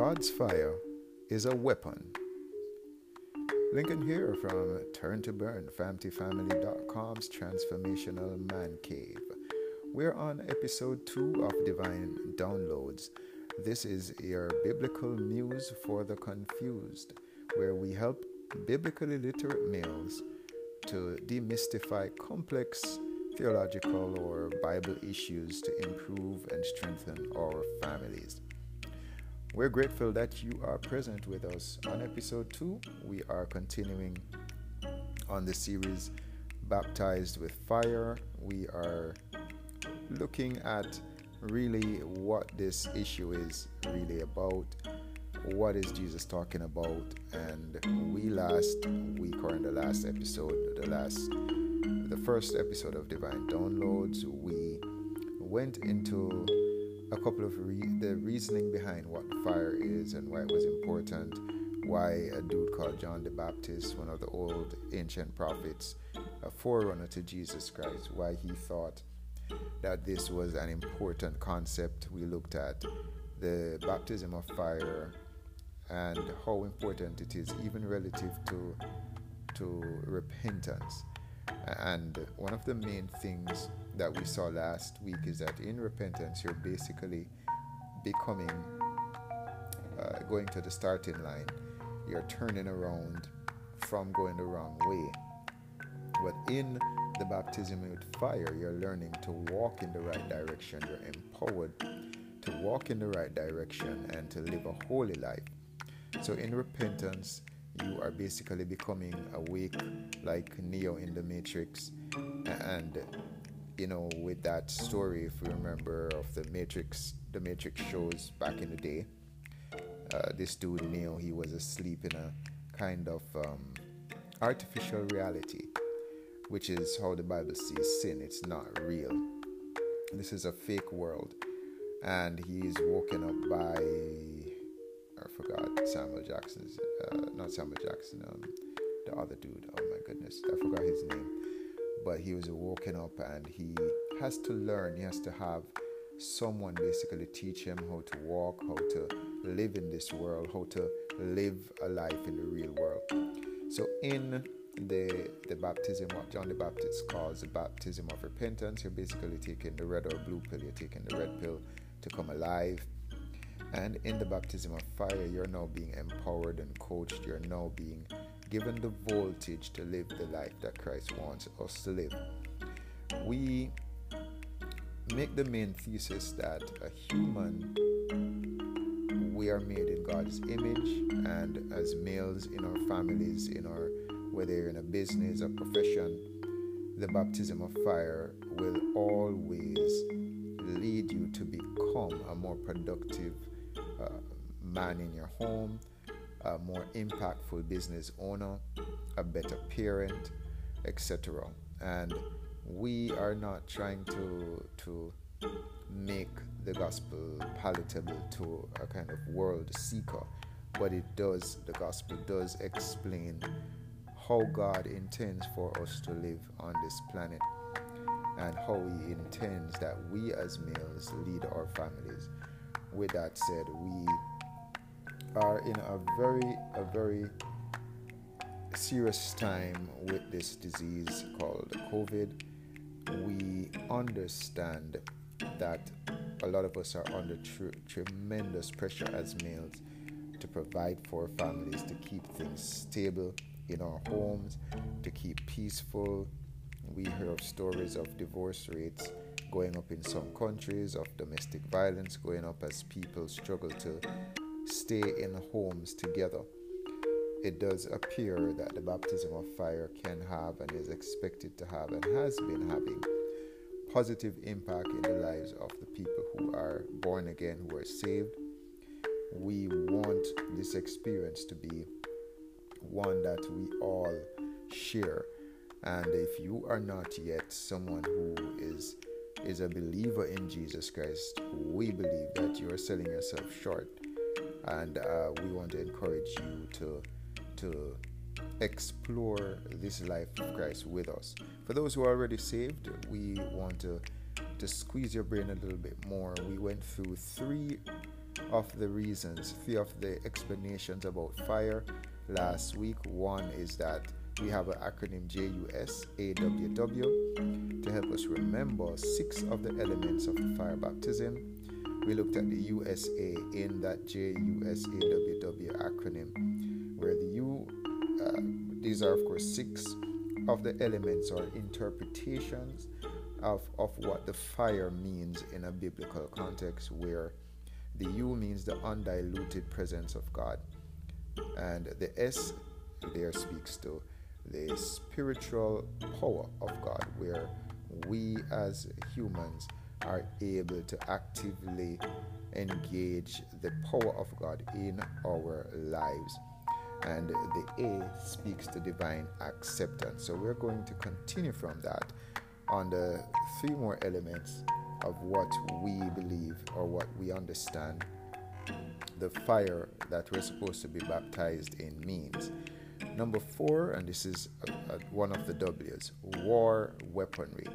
God's fire is a weapon. Lincoln here from Turn to Burn, FamTFamily.com's Transformational Man Cave. We're on episode 2 of Divine Downloads. This is your biblical muse for the confused, where we help biblically literate males to demystify complex theological or Bible issues to improve and strengthen our families. We're grateful that you are present with us. On episode 2, we are continuing on the series Baptized with Fire. We are looking at really what this issue is really about. What is Jesus talking about? And we last week or in the last episode, the last the first episode of Divine Downloads, we went into a couple of re- the reasoning behind what fire is and why it was important, why a dude called John the Baptist, one of the old ancient prophets, a forerunner to Jesus Christ, why he thought that this was an important concept. We looked at the baptism of fire and how important it is, even relative to to repentance. And one of the main things that we saw last week is that in repentance, you're basically becoming, uh, going to the starting line. You're turning around from going the wrong way. But in the baptism with fire, you're learning to walk in the right direction. You're empowered to walk in the right direction and to live a holy life. So in repentance, you are basically becoming awake like Neo in the Matrix. And you know, with that story, if you remember of the Matrix, the Matrix shows back in the day, uh, this dude Neo, he was asleep in a kind of um, artificial reality, which is how the Bible sees sin. It's not real. This is a fake world, and he's woken up by I forgot Samuel Jackson's, uh, not Samuel Jackson, um, the other dude. Oh my goodness, I forgot his name. But he was woken up and he has to learn, he has to have someone basically teach him how to walk, how to live in this world, how to live a life in the real world. So in the the baptism what John the Baptist calls the baptism of repentance, you're basically taking the red or blue pill, you're taking the red pill to come alive and in the baptism of fire, you're now being empowered and coached. You're now being given the voltage to live the life that Christ wants us to live. We make the main thesis that a human, we are made in God's image, and as males in our families, in our whether in a business or profession, the baptism of fire will always lead you to become a more productive uh, man in your home, a more impactful business owner, a better parent, etc. And we are not trying to to make the gospel palatable to a kind of world seeker, but it does the gospel does explain how God intends for us to live on this planet and how he intends that we as males lead our families with that said, we are in a very, a very serious time with this disease called COVID. We understand that a lot of us are under tr- tremendous pressure as males to provide for families, to keep things stable in our homes, to keep peaceful. We hear of stories of divorce rates going up in some countries, of domestic violence going up as people struggle to stay in homes together. It does appear that the baptism of fire can have and is expected to have and has been having positive impact in the lives of the people who are born again, who are saved. We want this experience to be one that we all share. And if you are not yet someone who is is a believer in Jesus Christ, we believe that you are selling yourself short, and uh, we want to encourage you to to explore this life of Christ with us. For those who are already saved, we want to to squeeze your brain a little bit more, we went through three of the reasons, three of the explanations about fire last week. One is that we have an acronym JUSAWW to help us remember six of the elements of the fire baptism. We looked at the USA in that JUSAWW acronym, where the U, uh, these are, of course, six of the elements or interpretations of, of what the fire means in a biblical context, where the U means the undiluted presence of God, and the S there speaks to the spiritual power of God, where we as humans are able to actively engage the power of God in our lives. And the A speaks to divine acceptance. So we're going to continue from that on the three more elements of what we believe or what we understand the fire that we're supposed to be baptized in means. Number four, and this is a, a, one of the W's, war weaponry.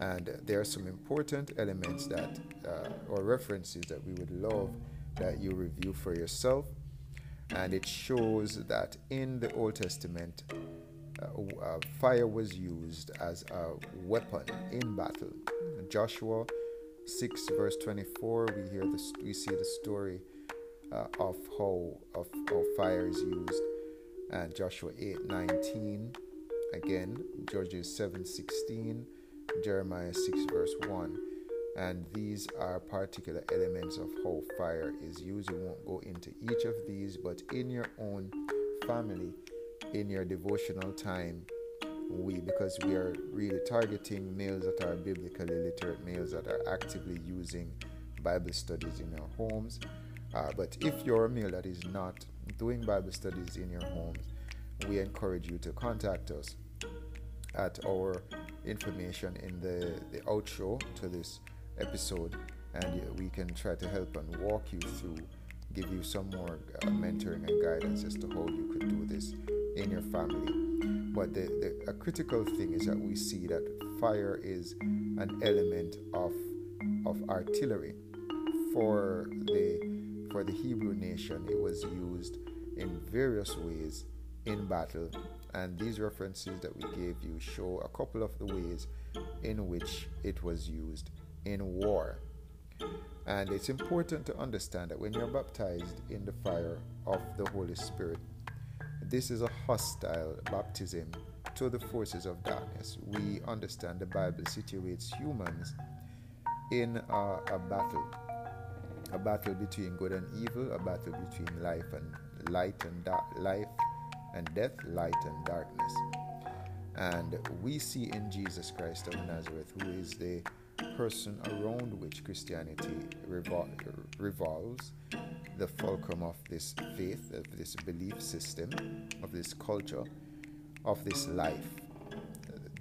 And there are some important elements that, uh, or references that we would love that you review for yourself. And it shows that in the Old Testament, uh, uh, fire was used as a weapon in battle. Joshua 6, verse 24, we hear this, we see the story uh, of how of how fire is used and Joshua 8 19 again Judges 7 16 Jeremiah 6 verse 1 and these are particular elements of how fire is used. We won't go into each of these, but in your own family, in your devotional time, we because we are really targeting males that are biblically literate, males that are actively using Bible studies in their homes. Uh, but if you're a male that is not doing Bible studies in your homes, we encourage you to contact us at our information in the, the outro to this episode, and we can try to help and walk you through, give you some more uh, mentoring and guidance as to how you could do this in your family. But the, the, a critical thing is that we see that fire is an element of, of artillery for the for the Hebrew nation, it was used in various ways in battle, and these references that we gave you show a couple of the ways in which it was used in war. And it's important to understand that when you're baptized in the fire of the Holy Spirit, this is a hostile baptism to the forces of darkness. We understand the Bible situates humans in a, a battle a battle between good and evil, a battle between life and light and dark, life and death, light and darkness. And we see in Jesus Christ of Nazareth, who is the person around which Christianity revol- revolves, the fulcrum of this faith, of this belief system, of this culture, of this life.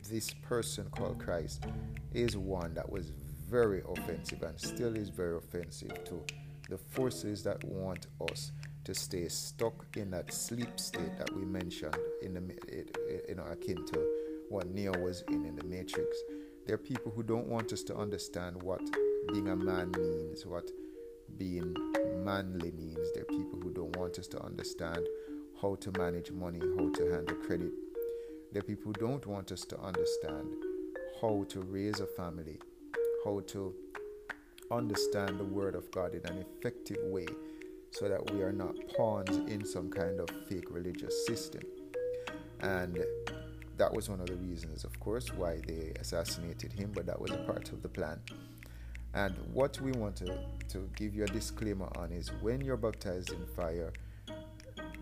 This person called Christ is one that was very offensive and still is very offensive to the forces that want us to stay stuck in that sleep state that we mentioned in the you know akin to what Neo was in in the Matrix. There are people who don't want us to understand what being a man means, what being manly means. There are people who don't want us to understand how to manage money, how to handle credit. There are people who don't want us to understand how to raise a family, how to understand the Word of God in an effective way so that we are not pawns in some kind of fake religious system. And that was one of the reasons, of course, why they assassinated him, but that was a part of the plan. And what we want to, to give you a disclaimer on is when you're baptized in fire,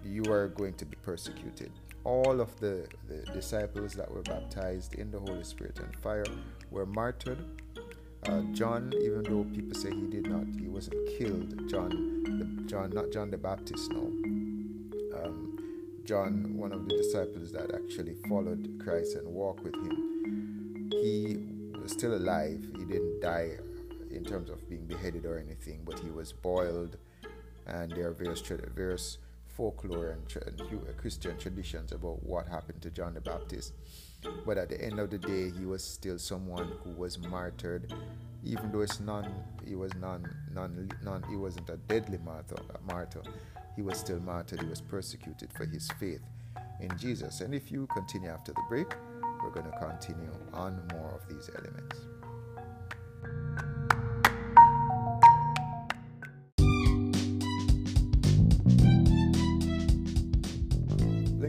you are going to be persecuted. All of the, the disciples that were baptized in the Holy Spirit and fire were martyred uh, John, even though people say he did not, he wasn't killed. John, the, John, not John the Baptist, no. Um, John, one of the disciples that actually followed Christ and walked with him, he was still alive. He didn't die in terms of being beheaded or anything, but he was boiled, and there are various various folklore and, tra- and Christian traditions about what happened to John the Baptist. But at the end of the day, he was still someone who was martyred, even though it's non, he was non, non, non he wasn't a deadly martyr, a martyr. He was still martyred. He was persecuted for his faith in Jesus. And if you continue after the break, we're going to continue on more of these elements.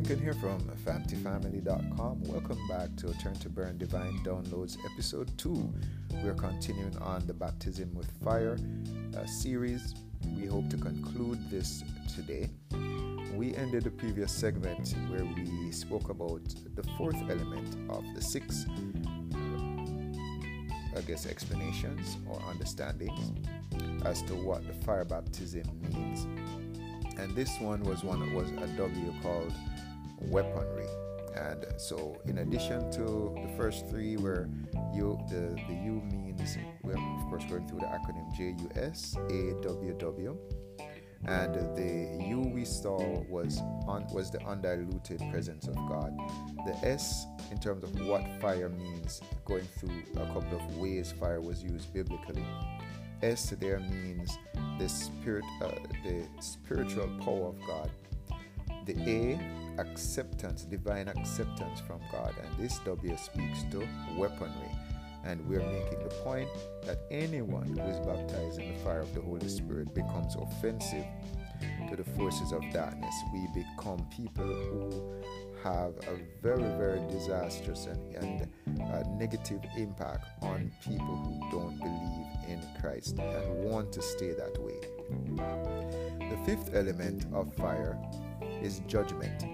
Lincoln here from FamTFamily.com. Welcome back to Turn to Burn Divine Downloads episode 2. We're continuing on the Baptism with Fire uh, series. We hope to conclude this today we ended the previous segment where we spoke about the fourth element of the six, I guess, explanations or understandings as to what the fire baptism means. And this one was one that was a W called weaponry. And so, in addition to the first three, where you the, the U means, we're of course going through the acronym J U S A W W and the U we saw was on, was the undiluted presence of God. The S, in terms of what fire means, going through a couple of ways fire was used biblically. S there means the spirit, uh, the spiritual power of God. The A, acceptance, divine acceptance from God, and this W speaks to weaponry. And we're making the point that anyone who is baptized in the fire of the Holy Spirit becomes offensive to the forces of darkness. We become people who have a very, very disastrous and, and uh, negative impact on people who don't believe in Christ and want to stay that way. The fifth element of fire is judgment.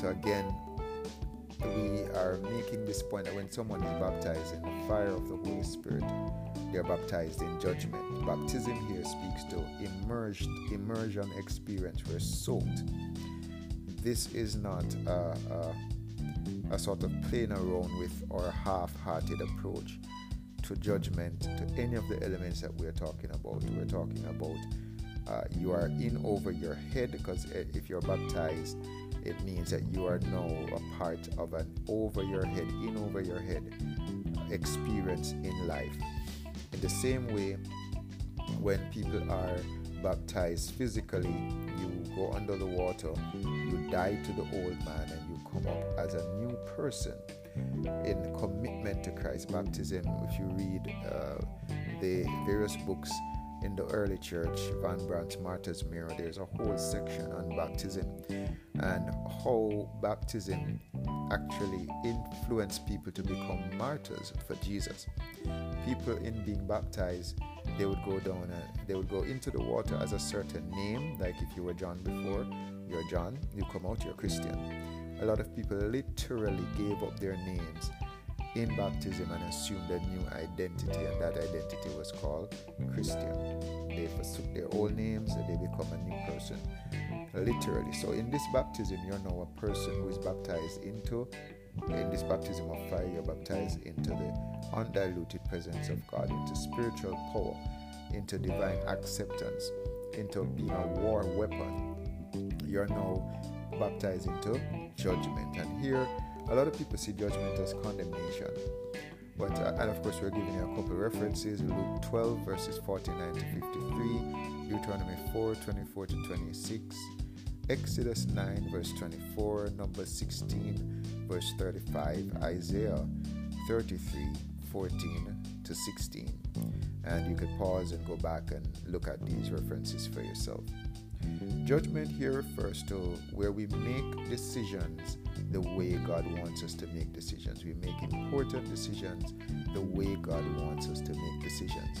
So, again, we are making this point that when someone is baptized in the fire of the Holy Spirit, they're baptized in judgment. Baptism here speaks to immersed immersion experience. We're soaked. This is not a, a, a sort of playing around with or half-hearted approach to judgment to any of the elements that we're talking about. We're talking about uh, you are in over your head because if you're baptized it means that you are now a part of an over your head, in over your head experience in life. In the same way, when people are baptized physically, you go under the water, you die to the old man, and you come up as a new person in commitment to Christ. Baptism, if you read uh, the various books in the early church, Van Braght's Martyr's Mirror, there's a whole section on baptism and how baptism actually influenced people to become martyrs for Jesus. People in being baptized, they would go down and they would go into the water as a certain name, like if you were John before, you're John, you come out, you're Christian. A lot of people literally gave up their names in baptism and assumed a new identity, and that identity was called Christian. They forsook their old names and they become a new person, literally. So, in this baptism, you're now a person who is baptized into, in this baptism of fire, you're baptized into the undiluted presence of God, into spiritual power, into divine acceptance, into being a war weapon. You're now baptized into judgment. And here, a lot of people see judgment as condemnation. But, uh, and of course, we're giving you a couple of references Luke 12, verses 49 to 53, Deuteronomy 4, 24 to 26, Exodus 9, verse 24, Numbers 16, verse 35, Isaiah 33, 14 to 16. And you could pause and go back and look at these references for yourself. Judgment here refers to where we make decisions the way God wants us to make decisions. We make important decisions the way God wants us to make decisions.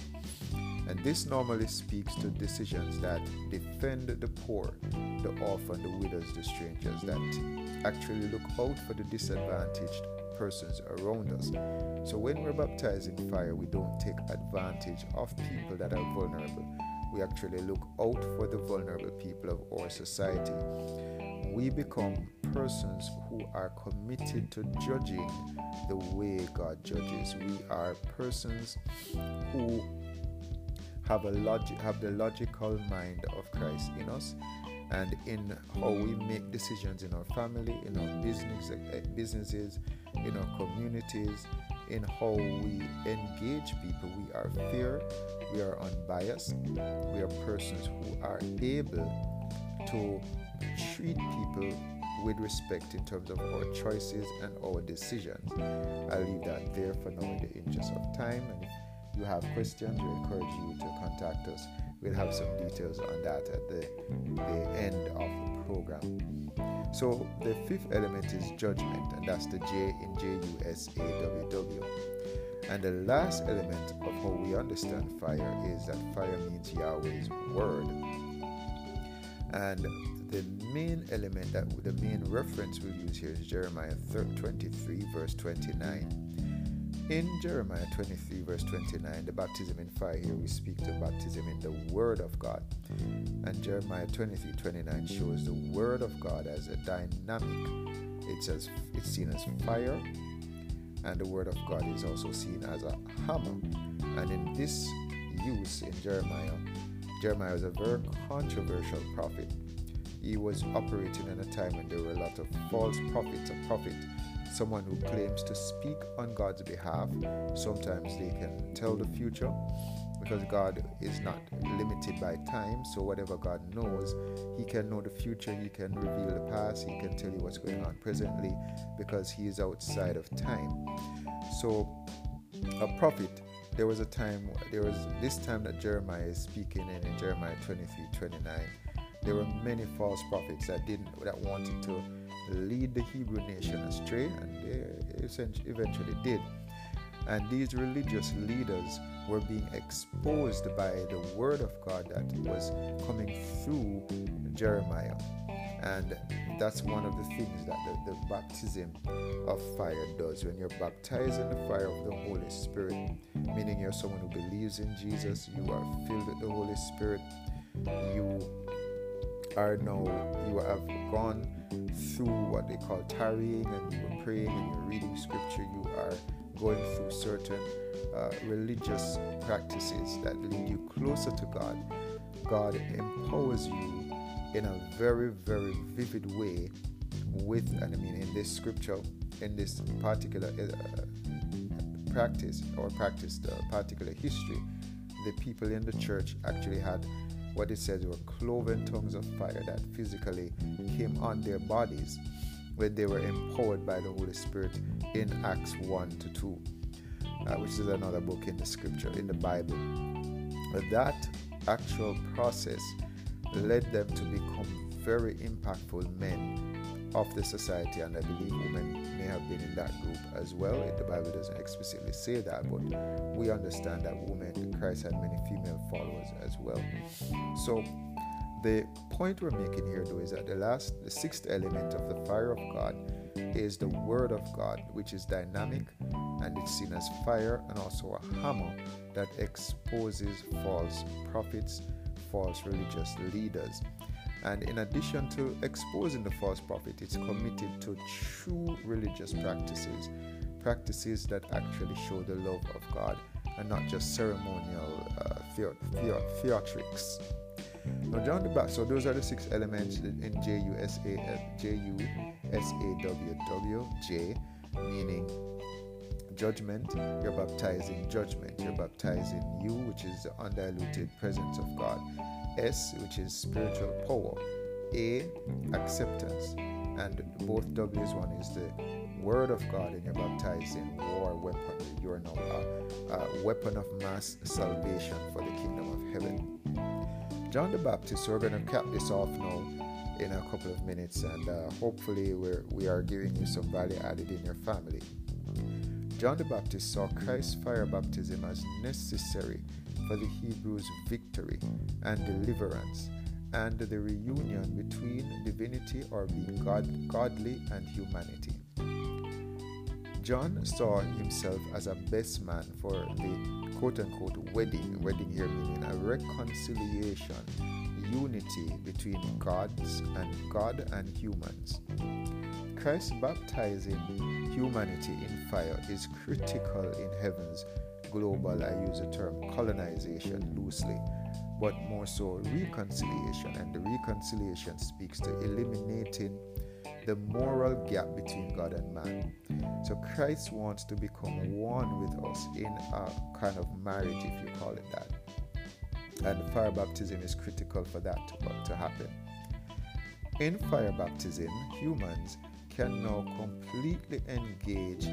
And this normally speaks to decisions that defend the poor, the orphan, the widows, the strangers, that actually look out for the disadvantaged persons around us. So when we're baptized in fire, we don't take advantage of people that are vulnerable. We actually look out for the vulnerable people of our society we become persons who are committed to judging the way God judges. We are persons who have a logic have the logical mind of Christ in us and in how we make decisions in our family, in our business eh, businesses, in our communities, in how we engage people. We are fair, we are unbiased, we are persons who are able to treat people with respect in terms of our choices and our decisions. I'll leave that there for now in the interest of time. And if you have questions, we encourage you to contact us. We'll have some details on that at the, the end of the program. So the fifth element is judgment, and that's the J in J U S A W W. And the last element of how we understand fire is that fire means Yahweh's word. And the main element that the main reference we'll use here is Jeremiah 23, verse 29. In Jeremiah 23, verse 29, the baptism in fire here, we speak to baptism in the Word of God. And Jeremiah 23, 29 shows the Word of God as a dynamic. It's, as, it's seen as fire, and the Word of God is also seen as a hammer. And in this use in Jeremiah, Jeremiah was a very controversial prophet he was operating in a time when there were a lot of false prophets. A prophet, someone who claims to speak on God's behalf. Sometimes they can tell the future because God is not limited by time. So, whatever God knows, He can know the future, He can reveal the past, He can tell you what's going on presently because He is outside of time. So, a prophet there was a time there was this time that jeremiah is speaking in, in jeremiah 23 29 there were many false prophets that didn't that wanted to lead the Hebrew nation astray, and they eventually did. And these religious leaders were being exposed by the word of God that was coming through Jeremiah. And that's one of the things that the, the, baptism of fire does. When you're baptized in the fire of the Holy Spirit, meaning you're someone who believes in Jesus, you are filled with the Holy Spirit, you are now you have gone through what they call tarrying and you are praying and you're reading scripture you are going through certain uh, religious practices that lead you closer to god. God empowers you in a very very vivid way with and i mean in this scripture in this particular uh, practice or practice the particular history the people in the church actually had what it says were cloven tongues of fire that physically came on their bodies when they were empowered by the Holy Spirit in Acts 1 to 2, uh, which is another book in the scripture, in the Bible. But that actual process led them to become very impactful men of the society, and I believe women may have been in that group as well. The Bible doesn't explicitly say that, but we understand that women, Christ had many female followers as well. So, the point we're making here, though, is that the last, the sixth element of the fire of God is the Word of God, which is dynamic and it's seen as fire and also a hammer that exposes false prophets, false religious leaders. And in addition to exposing the false prophet, it's committed to true religious practices, practices that actually show the love of God and not just ceremonial uh, theatrics. Now, John the Baptist, so those are the six elements in J U S A J U S A W W J, meaning judgment. You're baptizing judgment. You're baptizing you, which is the undiluted presence of God. S, which is spiritual power, A, acceptance, and both W's one is the word of God, and you're baptized in war weapon. You're now a, a weapon of mass salvation for the kingdom of heaven. John the Baptist, so we're going to cap this off now in a couple of minutes, and uh, hopefully we're, we are giving you some value added in your family. John the Baptist saw Christ's fire baptism as necessary for the Hebrews' victory and deliverance, and the reunion between divinity or being God, godly and humanity. John saw himself as a best man for the quote unquote wedding, wedding here meaning a reconciliation, unity between gods and God and humans. Christ baptizing humanity in fire is critical in heaven's global, I use the term colonization loosely, but more so reconciliation. And the reconciliation speaks to eliminating the moral gap between God and man. So Christ wants to become one with us in a kind of marriage, if you call it that. And fire baptism is critical for that to, to happen. In fire baptism, humans can now completely engage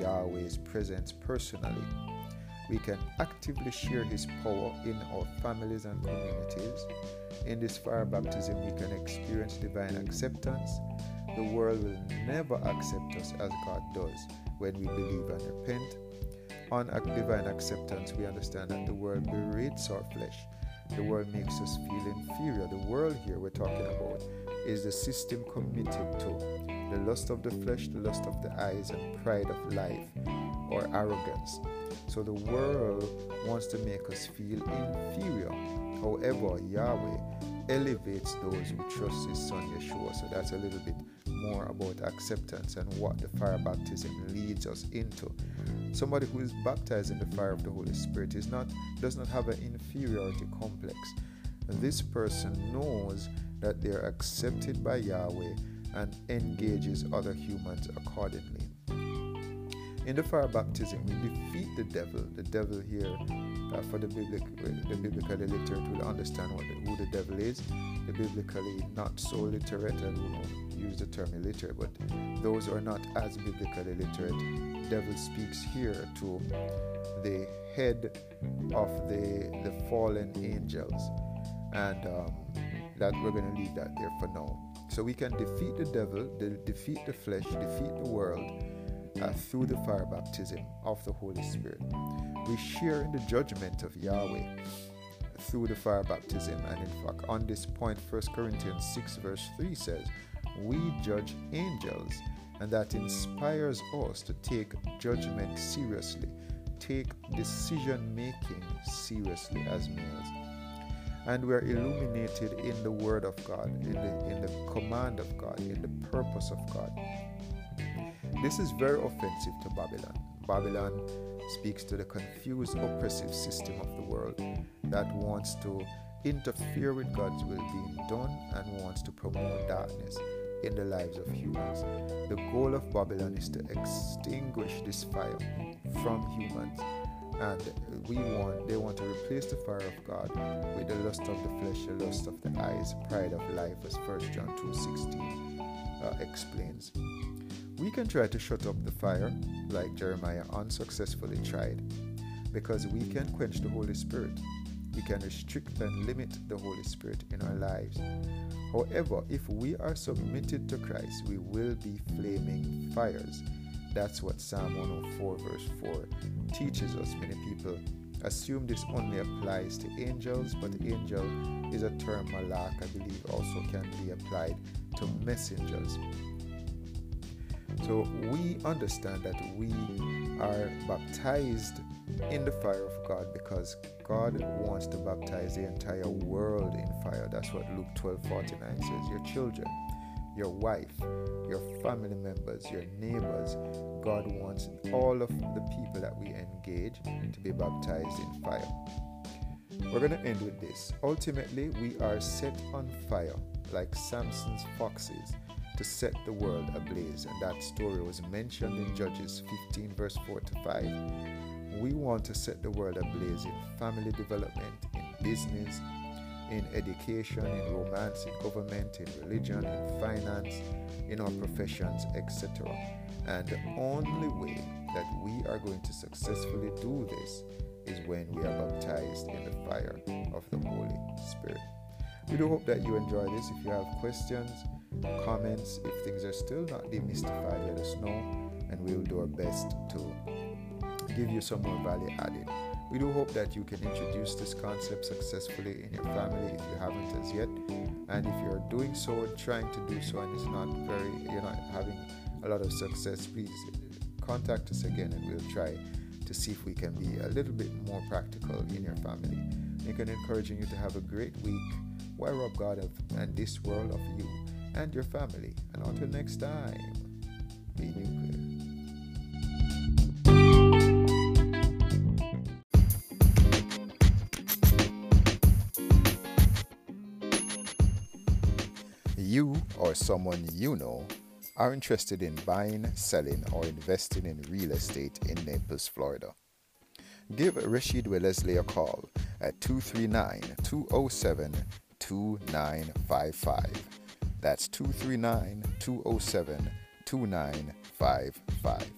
Yahweh's presence personally. We can actively share His power in our families and communities. In this fire baptism, we can experience divine acceptance the world will never accept us as God does when we believe and repent. On divine acceptance, we understand that the world berates our flesh. The world makes us feel inferior. The world here we're talking about is the system committed to the lust of the flesh, the lust of the eyes, and pride of life or arrogance. So the world wants to make us feel inferior. However, Yahweh elevates those who trust His Son Yeshua. So that's a little bit more about acceptance and what the fire baptism leads us into. Somebody who is baptized in the fire of the Holy Spirit is not does not have an inferiority complex. This person knows that they are accepted by Yahweh and engages other humans accordingly. In the fire baptism, we defeat the devil. The devil here, uh, for the biblical, the biblically literate will understand what the, who the devil is. The biblically not so literate and will use the term illiterate, but those who are not as biblically literate, devil speaks here to the head of the the fallen angels, and um, that we're going to leave that there for now. So we can defeat the devil, de- defeat the flesh, defeat the world uh, through the fire baptism of the Holy Spirit. We share in the judgment of Yahweh through the fire baptism. And in fact, on this point, 1 Corinthians 6, verse 3 says, We judge angels, and that inspires us to take judgment seriously, take decision making seriously as males. And we are illuminated in the Word of God, in the, in the command of God, in the purpose of God. This is very offensive to Babylon. Babylon speaks to the confused, oppressive system of the world that wants to interfere with God's will being done and wants to promote darkness in the lives of humans. The goal of Babylon is to extinguish this fire from humans. And we want they want to replace the fire of God with the lust of the flesh, the lust of the eyes, pride of life, as 1 John 2:16 uh, explains. We can try to shut up the fire, like Jeremiah unsuccessfully tried, because we can quench the Holy Spirit. We can restrict and limit the Holy Spirit in our lives. However, if we are submitted to Christ, we will be flaming fires. That's what Psalm 104, verse 4 teaches us. Many people assume this only applies to angels, but angel is a term malak, I believe, also can be applied to messengers. So we understand that we are baptized in the fire of God because God wants to baptize the entire world in fire. That's what Luke 12 49 says. Your children, your wife, your family members, your neighbors. God wants all of the people that we engage to be baptized in fire. We're going to end with this. Ultimately, we are set on fire like Samson's foxes to set the world ablaze. And that story was mentioned in Judges 15, verse 4 to 5. We want to set the world ablaze in family development, in business, in education, in romance, in government, in religion, in finance, in our professions, etc. And the only way that we are going to successfully do this is when we are baptized in the fire of the Holy Spirit. We do hope that you enjoy this. If you have questions, comments. If things are still not demystified, let us know, and we will do our best to give you some more value added. We do hope that you can introduce this concept successfully in your family if you haven't as yet. And if you're doing so, trying to do so, and it's not very, you're not having a lot of success, please contact us again and we'll try to see if we can be a little bit more practical in your family. Lincoln encouraging you to have a great week. Why rob God of, and this world of you and your family. And until next time, be nuclear. You or someone you know are interested in buying, selling, or investing in real estate in Naples, Florida. Give Rashid Wellesley a call at 239 207 2955. That's 239 207 2955.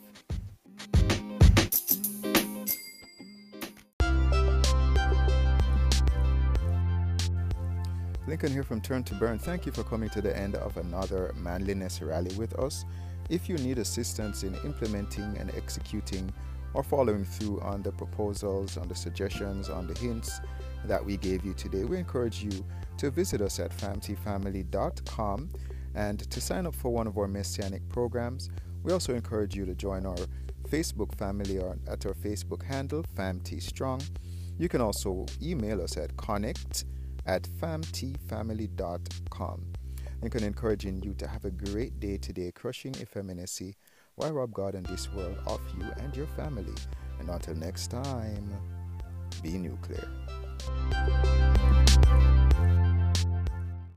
Lincoln here from Turn to Burn. Thank you for coming to the end of another manliness rally with us. If you need assistance in implementing and executing or following through on the proposals, on the suggestions, on the hints that we gave you today, we encourage you to visit us at famtfamily.com and to sign up for one of our messianic programs. We also encourage you to join our Facebook family at our Facebook handle, FamTStrong. You can also email us at connect at famtfamily.com. And can encouraging you to have a great day today, crushing effeminacy while rob God and this world of you and your family. And until next time, be nuclear.